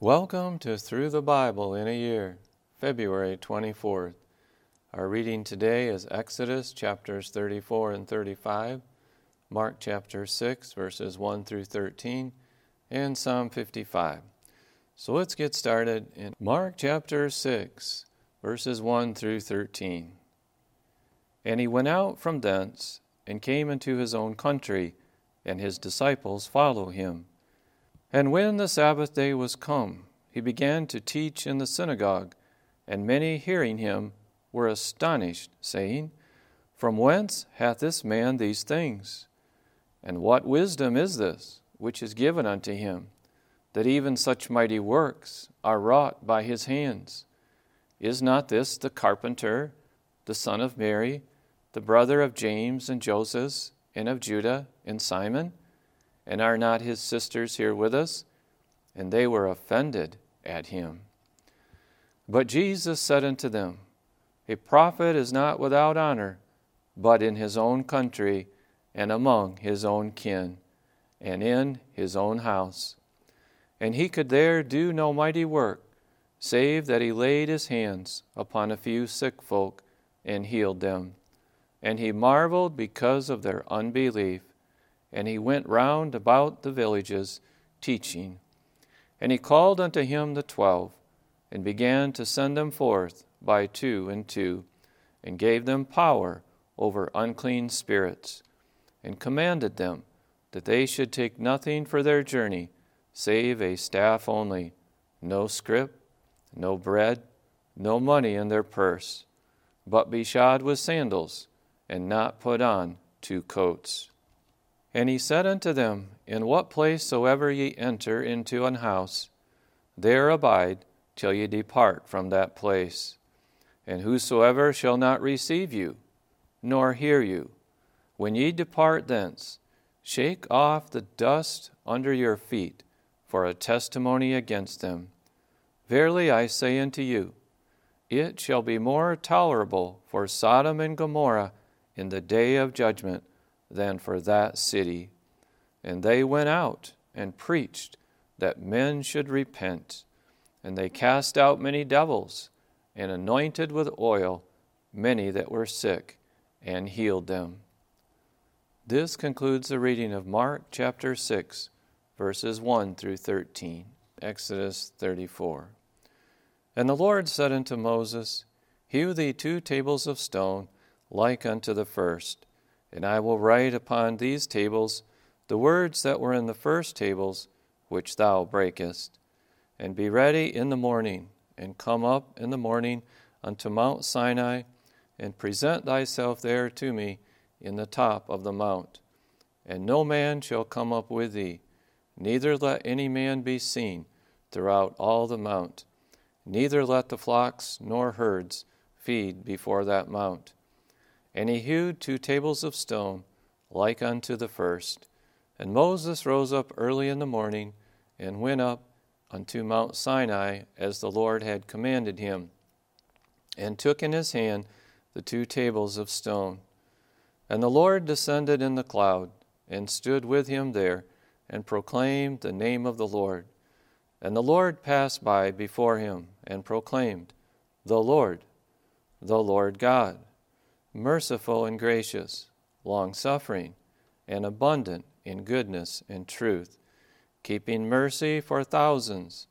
Welcome to Through the Bible in a Year, February 24th. Our reading today is Exodus chapters 34 and 35, Mark chapter 6, verses 1 through 13, and Psalm 55. So let's get started in Mark chapter 6, verses 1 through 13. And he went out from thence and came into his own country, and his disciples follow him. And when the Sabbath day was come, he began to teach in the synagogue, and many hearing him were astonished, saying, From whence hath this man these things? And what wisdom is this which is given unto him, that even such mighty works are wrought by his hands? Is not this the carpenter, the son of Mary, the brother of James and Joseph, and of Judah and Simon? And are not his sisters here with us? And they were offended at him. But Jesus said unto them, A prophet is not without honor, but in his own country, and among his own kin, and in his own house. And he could there do no mighty work, save that he laid his hands upon a few sick folk and healed them. And he marveled because of their unbelief and he went round about the villages teaching. And he called unto him the twelve, and began to send them forth by two and two, and gave them power over unclean spirits, and commanded them that they should take nothing for their journey save a staff only, no scrip, no bread, no money in their purse, but be shod with sandals, and not put on two coats. And he said unto them, In what place soever ye enter into an house, there abide till ye depart from that place. And whosoever shall not receive you, nor hear you, when ye depart thence, shake off the dust under your feet for a testimony against them. Verily I say unto you, it shall be more tolerable for Sodom and Gomorrah in the day of judgment than for that city. And they went out and preached that men should repent. And they cast out many devils, and anointed with oil many that were sick, and healed them. This concludes the reading of Mark chapter 6, verses 1 through 13, Exodus 34. And the Lord said unto Moses, Hew thee two tables of stone, like unto the first and I will write upon these tables the words that were in the first tables which thou breakest. And be ready in the morning, and come up in the morning unto Mount Sinai, and present thyself there to me in the top of the mount. And no man shall come up with thee, neither let any man be seen throughout all the mount, neither let the flocks nor herds feed before that mount. And he hewed two tables of stone, like unto the first. And Moses rose up early in the morning, and went up unto Mount Sinai, as the Lord had commanded him, and took in his hand the two tables of stone. And the Lord descended in the cloud, and stood with him there, and proclaimed the name of the Lord. And the Lord passed by before him, and proclaimed, The Lord, the Lord God merciful and gracious, long suffering, and abundant in goodness and truth, keeping mercy for thousands,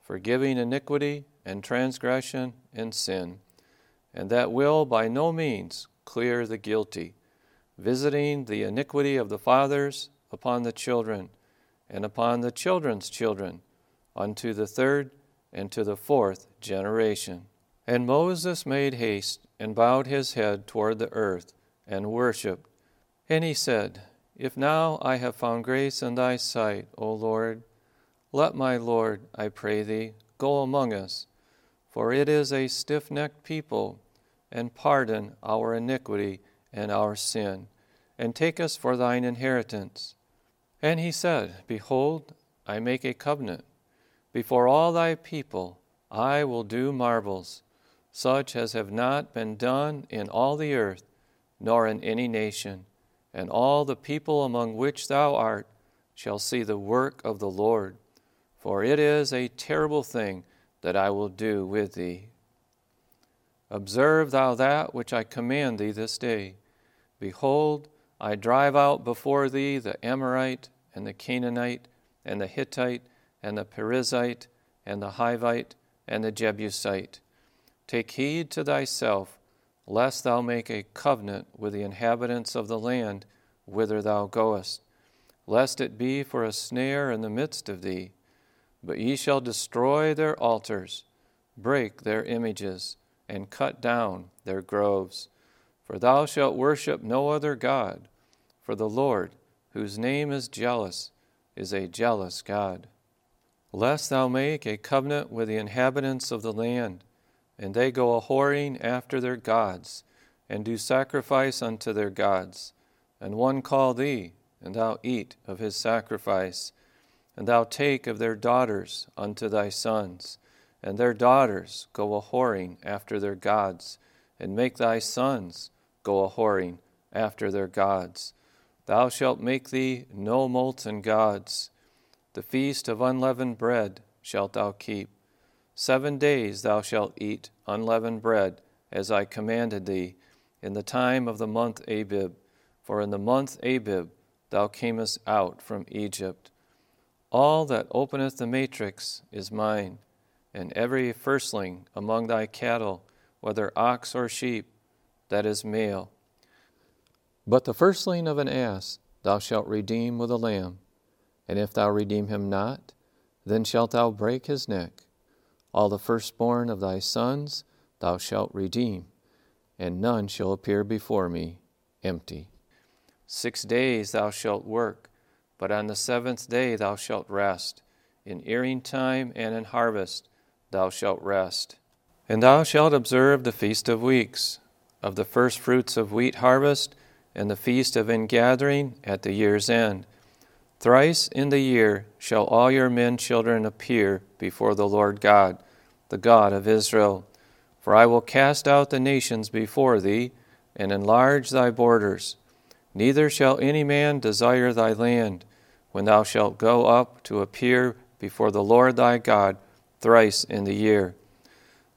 forgiving iniquity and transgression and sin, and that will by no means clear the guilty, visiting the iniquity of the fathers upon the children, and upon the children's children, unto the third and to the fourth generation. And Moses made haste and bowed his head toward the earth and worshipped. And he said, If now I have found grace in thy sight, O Lord, let my Lord, I pray thee, go among us, for it is a stiff necked people, and pardon our iniquity and our sin, and take us for thine inheritance. And he said, Behold, I make a covenant. Before all thy people I will do marvels such as have not been done in all the earth, nor in any nation. And all the people among which thou art shall see the work of the Lord, for it is a terrible thing that I will do with thee. Observe thou that which I command thee this day. Behold, I drive out before thee the Amorite, and the Canaanite, and the Hittite, and the Perizzite, and the Hivite, and the Jebusite. Take heed to thyself, lest thou make a covenant with the inhabitants of the land whither thou goest, lest it be for a snare in the midst of thee. But ye shall destroy their altars, break their images, and cut down their groves. For thou shalt worship no other God, for the Lord, whose name is jealous, is a jealous God. Lest thou make a covenant with the inhabitants of the land, and they go a whoring after their gods, and do sacrifice unto their gods, and one call thee, and thou eat of his sacrifice, and thou take of their daughters unto thy sons, and their daughters go a whoring after their gods, and make thy sons go a whoring after their gods. Thou shalt make thee no molten gods. The feast of unleavened bread shalt thou keep. Seven days thou shalt eat unleavened bread, as I commanded thee, in the time of the month Abib. For in the month Abib thou camest out from Egypt. All that openeth the matrix is mine, and every firstling among thy cattle, whether ox or sheep, that is male. But the firstling of an ass thou shalt redeem with a lamb, and if thou redeem him not, then shalt thou break his neck. All the firstborn of thy sons thou shalt redeem, and none shall appear before me empty. Six days thou shalt work, but on the seventh day thou shalt rest. In earing time and in harvest thou shalt rest. And thou shalt observe the feast of weeks of the first fruits of wheat harvest, and the feast of ingathering at the year's end. Thrice in the year shall all your men children appear before the Lord God, the God of Israel. For I will cast out the nations before thee, and enlarge thy borders. Neither shall any man desire thy land, when thou shalt go up to appear before the Lord thy God thrice in the year.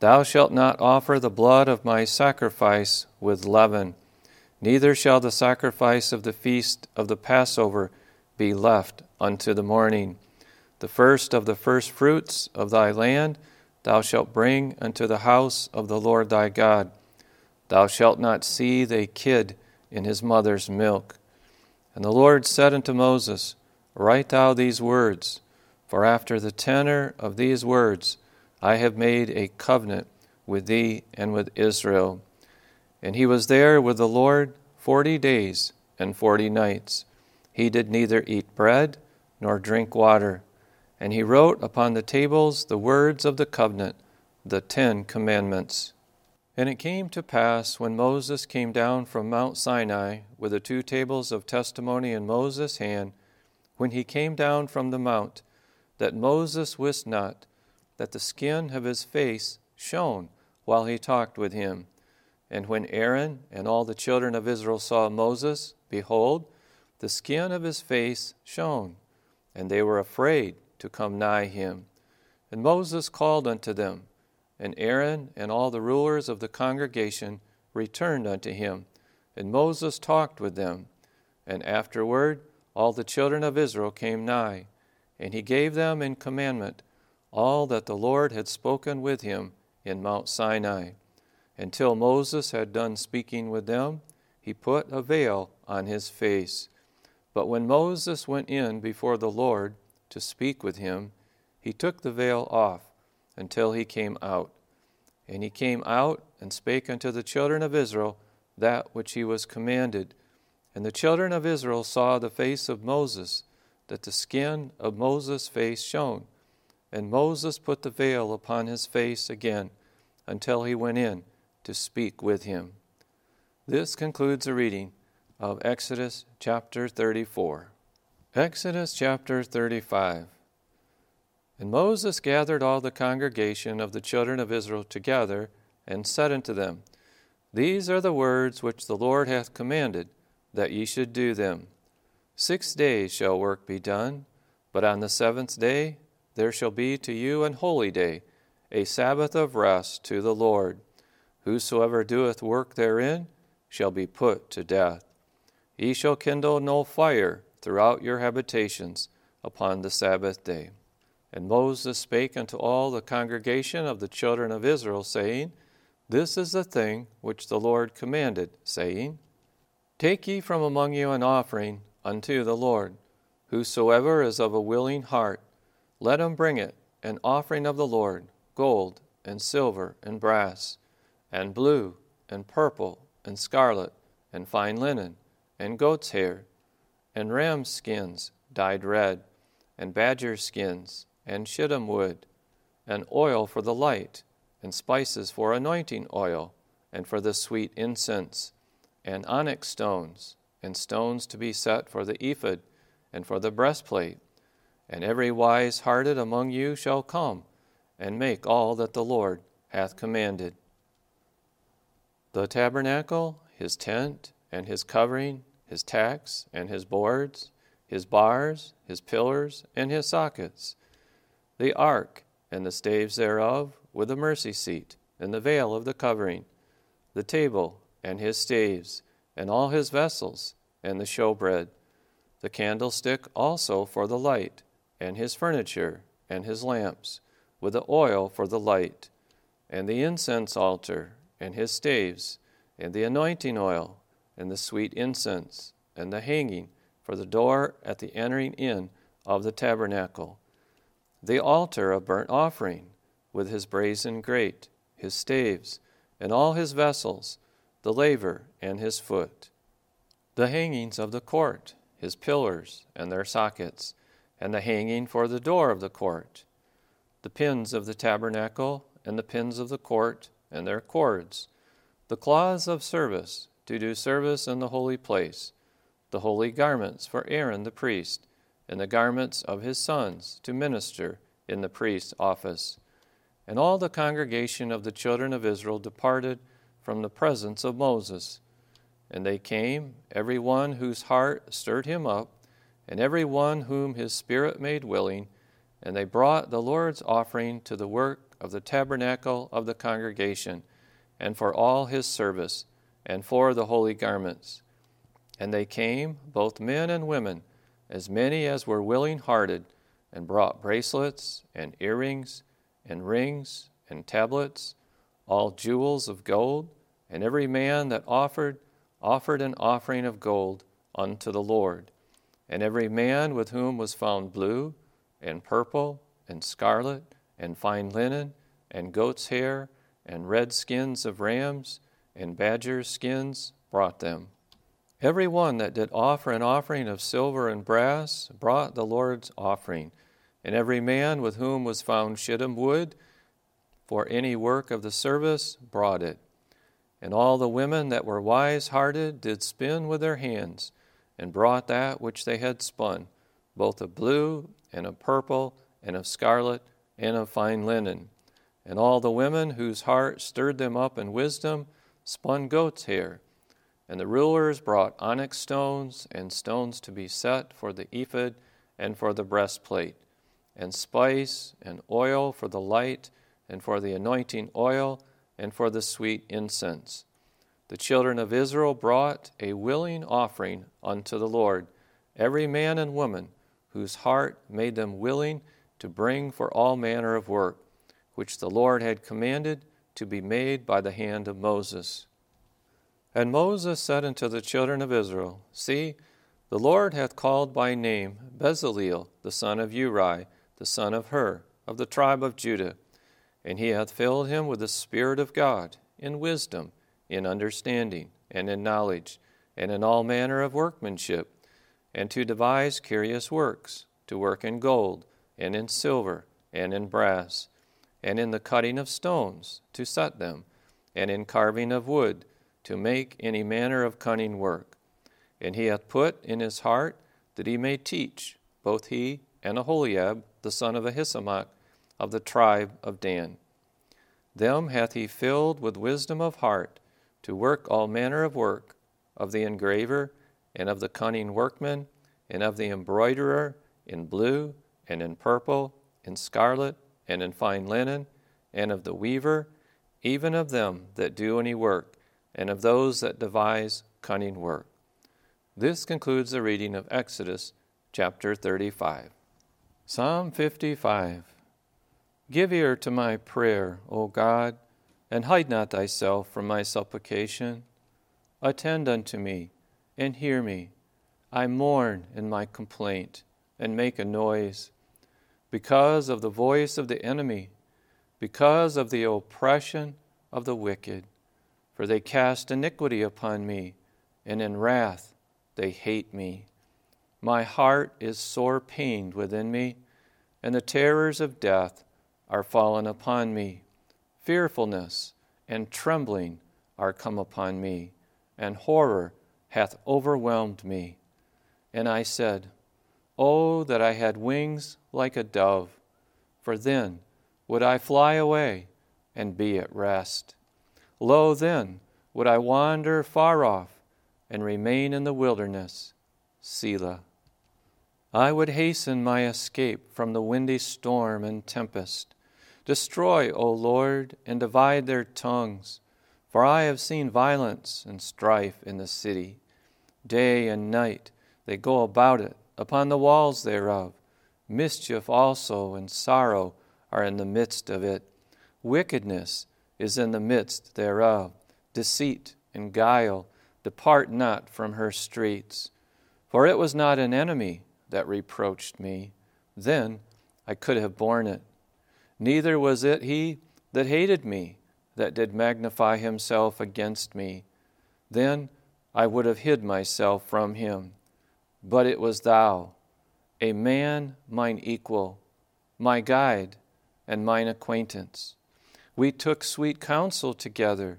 Thou shalt not offer the blood of my sacrifice with leaven, neither shall the sacrifice of the feast of the Passover be left unto the morning. The first of the first fruits of thy land thou shalt bring unto the house of the Lord thy God. Thou shalt not seethe a kid in his mother's milk. And the Lord said unto Moses, Write thou these words, for after the tenor of these words, I have made a covenant with thee and with Israel. And he was there with the Lord forty days and forty nights. He did neither eat bread nor drink water. And he wrote upon the tables the words of the covenant, the Ten Commandments. And it came to pass when Moses came down from Mount Sinai with the two tables of testimony in Moses' hand, when he came down from the mount, that Moses wist not that the skin of his face shone while he talked with him. And when Aaron and all the children of Israel saw Moses, behold, the skin of his face shone, and they were afraid to come nigh him. And Moses called unto them, and Aaron and all the rulers of the congregation returned unto him, and Moses talked with them. And afterward all the children of Israel came nigh, and he gave them in commandment all that the Lord had spoken with him in Mount Sinai. Until Moses had done speaking with them, he put a veil on his face. But when Moses went in before the Lord to speak with him, he took the veil off until he came out. And he came out and spake unto the children of Israel that which he was commanded. And the children of Israel saw the face of Moses, that the skin of Moses' face shone. And Moses put the veil upon his face again until he went in to speak with him. This concludes the reading of Exodus chapter 34. Exodus chapter 35. And Moses gathered all the congregation of the children of Israel together, and said unto them, These are the words which the Lord hath commanded, that ye should do them. Six days shall work be done, but on the seventh day there shall be to you an holy day, a Sabbath of rest to the Lord. Whosoever doeth work therein shall be put to death. Ye shall kindle no fire throughout your habitations upon the Sabbath day. And Moses spake unto all the congregation of the children of Israel, saying, This is the thing which the Lord commanded, saying, Take ye from among you an offering unto the Lord. Whosoever is of a willing heart, let him bring it, an offering of the Lord, gold and silver and brass, and blue and purple and scarlet, and fine linen, and goat's hair, and ram's skins dyed red, and badger skins, and shittim wood, and oil for the light, and spices for anointing oil, and for the sweet incense, and onyx stones, and stones to be set for the ephod, and for the breastplate. And every wise hearted among you shall come, and make all that the Lord hath commanded. The tabernacle, his tent, and his covering, his tacks, and his boards, his bars, his pillars, and his sockets, the ark, and the staves thereof, with the mercy seat, and the veil of the covering, the table, and his staves, and all his vessels, and the showbread, the candlestick also for the light, and his furniture, and his lamps, with the oil for the light, and the incense altar, and his staves, and the anointing oil, and the sweet incense, and the hanging for the door at the entering in of the tabernacle, the altar of burnt offering, with his brazen grate, his staves, and all his vessels, the laver and his foot, the hangings of the court, his pillars and their sockets, and the hanging for the door of the court, the pins of the tabernacle, and the pins of the court, and their cords, the cloths of service to do service in the holy place, the holy garments for Aaron the priest, and the garments of his sons to minister in the priest's office. And all the congregation of the children of Israel departed from the presence of Moses. And they came, every one whose heart stirred him up, and every one whom his spirit made willing, and they brought the Lord's offering to the work of the tabernacle of the congregation, and for all his service, and for the holy garments. And they came, both men and women, as many as were willing hearted, and brought bracelets, and earrings, and rings, and tablets, all jewels of gold, and every man that offered, offered an offering of gold unto the Lord. And every man with whom was found blue, and purple, and scarlet, and fine linen, and goat's hair, and red skins of rams, and badgers' skins, brought them. Every one that did offer an offering of silver and brass brought the Lord's offering, and every man with whom was found shittim wood for any work of the service brought it. And all the women that were wise hearted did spin with their hands, and brought that which they had spun, both of blue, and of purple, and of scarlet, and of fine linen. And all the women whose heart stirred them up in wisdom spun goat's hair. And the rulers brought onyx stones, and stones to be set for the ephod and for the breastplate, and spice, and oil for the light, and for the anointing oil, and for the sweet incense. The children of Israel brought a willing offering unto the Lord, every man and woman whose heart made them willing to bring for all manner of work, which the Lord had commanded to be made by the hand of Moses. And Moses said unto the children of Israel, See, the Lord hath called by name Bezaleel, the son of Uri, the son of Hur, of the tribe of Judah and he hath filled him with the Spirit of God, in wisdom, in understanding, and in knowledge, and in all manner of workmanship, and to devise curious works, to work in gold, and in silver, and in brass, and in the cutting of stones, to set them, and in carving of wood, to make any manner of cunning work. And he hath put in his heart that he may teach, both he and Aholiab, the son of Ahisamach, of the tribe of Dan. Them hath he filled with wisdom of heart to work all manner of work, of the engraver, and of the cunning workman, and of the embroiderer, in blue, and in purple, in scarlet and in fine linen, and of the weaver, even of them that do any work, and of those that devise cunning work. This concludes the reading of Exodus chapter 35. Psalm 55 Give ear to my prayer, O God, and hide not thyself from my supplication. Attend unto me, and hear me. I mourn in my complaint, and make a noise because of the voice of the enemy, because of the oppression of the wicked. For they cast iniquity upon me, and in wrath they hate me. My heart is sore pained within me, and the terrors of death are fallen upon me. Fearfulness and trembling are come upon me, and horror hath overwhelmed me. And I said, Oh, that I had wings like a dove, for then would I fly away and be at rest. Lo, then would I wander far off and remain in the wilderness. Selah. I would hasten my escape from the windy storm and tempest. Destroy, O Lord, and divide their tongues, for I have seen violence and strife in the city. Day and night they go about it upon the walls thereof. Mischief also and sorrow are in the midst of it. Wickedness is in the midst thereof. Deceit and guile depart not from her streets. For it was not an enemy that reproached me. Then I could have borne it. Neither was it he that hated me that did magnify himself against me. Then I would have hid myself from him. But it was thou, a man mine equal, my guide, and mine acquaintance. We took sweet counsel together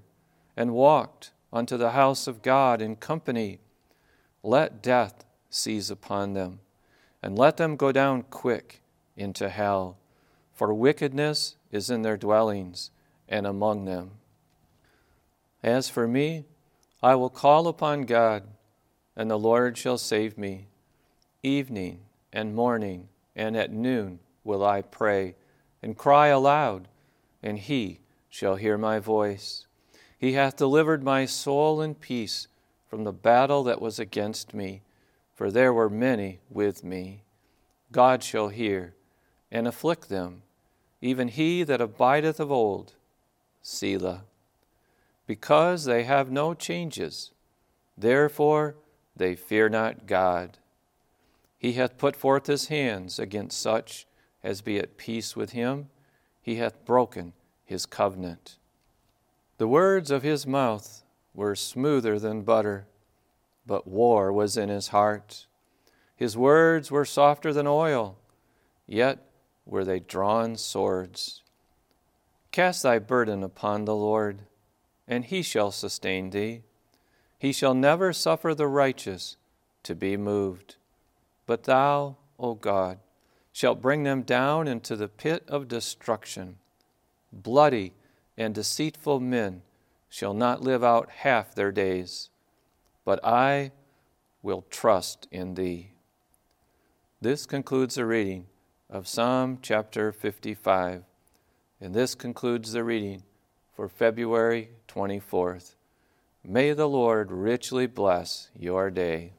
and walked unto the house of God in company. Let death seize upon them, and let them go down quick into hell, for wickedness is in their dwellings and among them. As for me, I will call upon God, and the Lord shall save me. Evening and morning and at noon will I pray and cry aloud, and he shall hear my voice. He hath delivered my soul in peace from the battle that was against me, for there were many with me. God shall hear and afflict them, even he that abideth of old. Selah. Because they have no changes, therefore they fear not God. He hath put forth his hands against such as be at peace with him. He hath broken his covenant. The words of his mouth were smoother than butter, but war was in his heart. His words were softer than oil, yet were they drawn swords. Cast thy burden upon the Lord, and he shall sustain thee. He shall never suffer the righteous to be moved. But thou, O God, shalt bring them down into the pit of destruction. Bloody and deceitful men shall not live out half their days, but I will trust in thee. This concludes the reading of Psalm chapter 55, and this concludes the reading for February 24th. May the Lord richly bless your day.